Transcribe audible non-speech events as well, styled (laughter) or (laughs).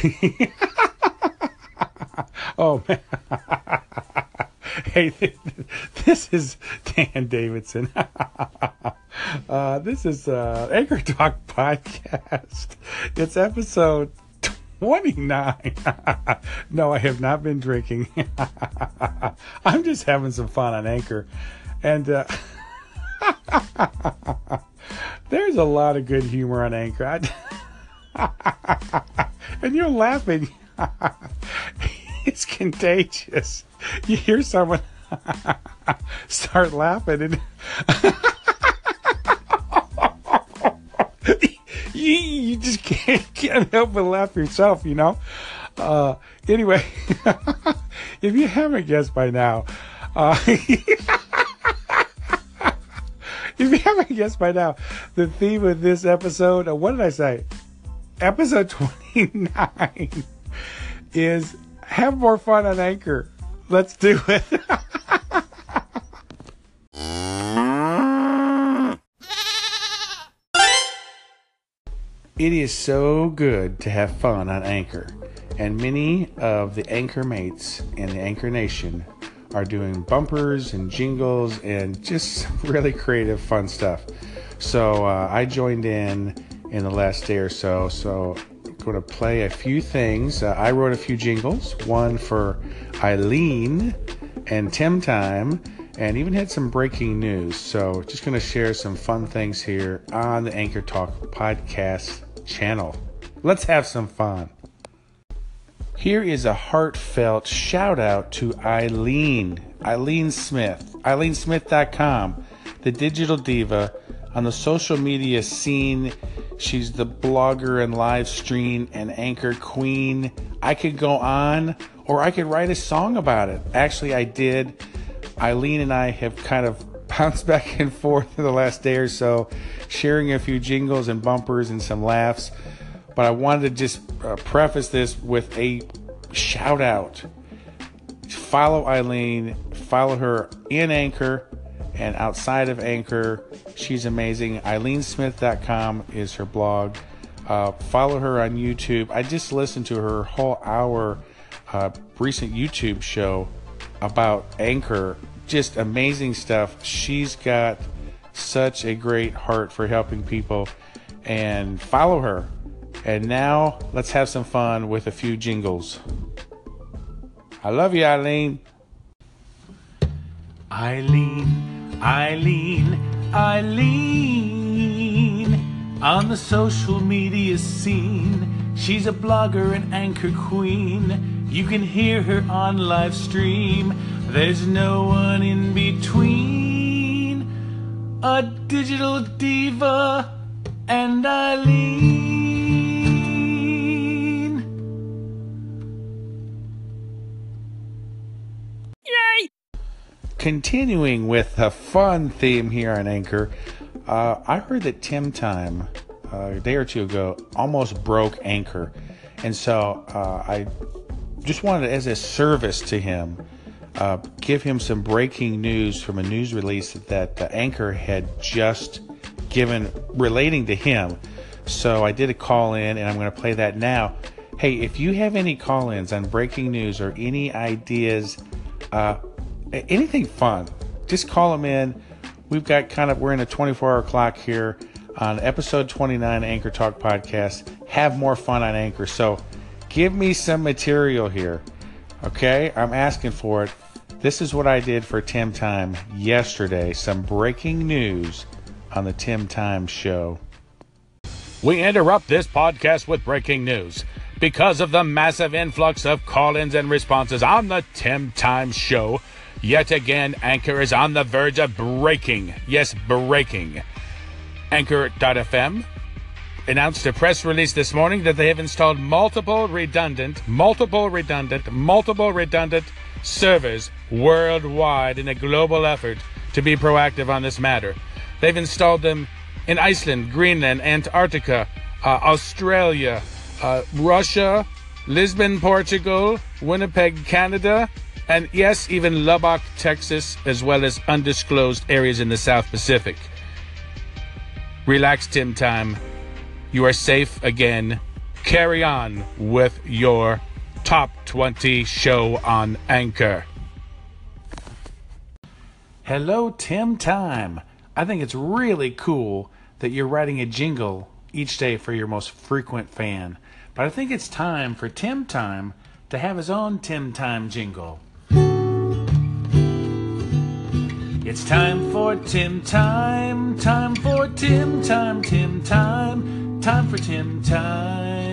(laughs) oh man. (laughs) hey, this is Dan Davidson. (laughs) uh, this is uh, Anchor Talk podcast. It's episode 29. no, I have not been drinking. I'm just having some fun on Anchor. And uh, there's a lot of good humor on Anchor. And you're laughing. (laughs) it's contagious. You hear someone (laughs) start laughing and (laughs) you, you just can't, can't help but laugh yourself, you know? Uh, anyway, if you haven't guessed by now, uh, if you haven't guessed by now, the theme of this episode, uh, what did I say? Episode 29 is have more fun on Anchor. Let's do it. It is so good to have fun on Anchor, and many of the Anchor mates in the Anchor Nation are doing bumpers and jingles and just (laughs) really creative, fun stuff. So uh, I joined in in the last day or so. So I'm going to play a few things. Uh, I wrote a few jingles, one for Eileen and Tim Time, and even had some breaking news. So just going to share some fun things here on the Anchor Talk podcast channel. Let's have some fun. Here is a heartfelt shout out to Eileen, Eileen Smith, eileensmith.com, the digital diva on the social media scene. She's the blogger and live stream and anchor queen. I could go on or I could write a song about it. Actually, I did. Eileen and I have kind of (laughs) bounced back and forth in the last day or so, sharing a few jingles and bumpers and some laughs. But I wanted to just uh, preface this with a shout out. Follow Eileen, follow her in Anchor and outside of Anchor. She's amazing. EileenSmith.com is her blog. Uh, follow her on YouTube. I just listened to her whole hour uh, recent YouTube show about Anchor just amazing stuff. She's got such a great heart for helping people and follow her. And now let's have some fun with a few jingles. I love you, Eileen. Eileen, Eileen, Eileen. On the social media scene, she's a blogger and anchor queen. You can hear her on live stream there's no one in between a digital diva and Eileen. Continuing with a fun theme here on Anchor, uh, I heard that Tim Time uh, a day or two ago almost broke Anchor. And so uh, I just wanted, as a service to him, uh, give him some breaking news from a news release that the anchor had just given relating to him. So I did a call in, and I'm going to play that now. Hey, if you have any call ins on breaking news or any ideas, uh, anything fun, just call them in. We've got kind of, we're in a 24 hour clock here on episode 29 Anchor Talk podcast. Have more fun on Anchor. So give me some material here. Okay, I'm asking for it. This is what I did for Tim Time yesterday. Some breaking news on the Tim Time Show. We interrupt this podcast with breaking news. Because of the massive influx of call ins and responses on the Tim Time Show, yet again, Anchor is on the verge of breaking. Yes, breaking. Anchor.fm announced a press release this morning that they have installed multiple redundant, multiple redundant, multiple redundant servers worldwide in a global effort to be proactive on this matter. They've installed them in Iceland, Greenland, Antarctica, uh, Australia, uh, Russia, Lisbon, Portugal, Winnipeg, Canada, and yes, even Lubbock, Texas, as well as undisclosed areas in the South Pacific. Relax, Tim Time. You are safe again. carry on with your top 20 show on Anchor. Hello, Tim Time. I think it's really cool that you're writing a jingle each day for your most frequent fan. But I think it's time for Tim Time to have his own Tim Time jingle. It's time for Tim Time, time for Tim Time, Tim Time, time for Tim Time.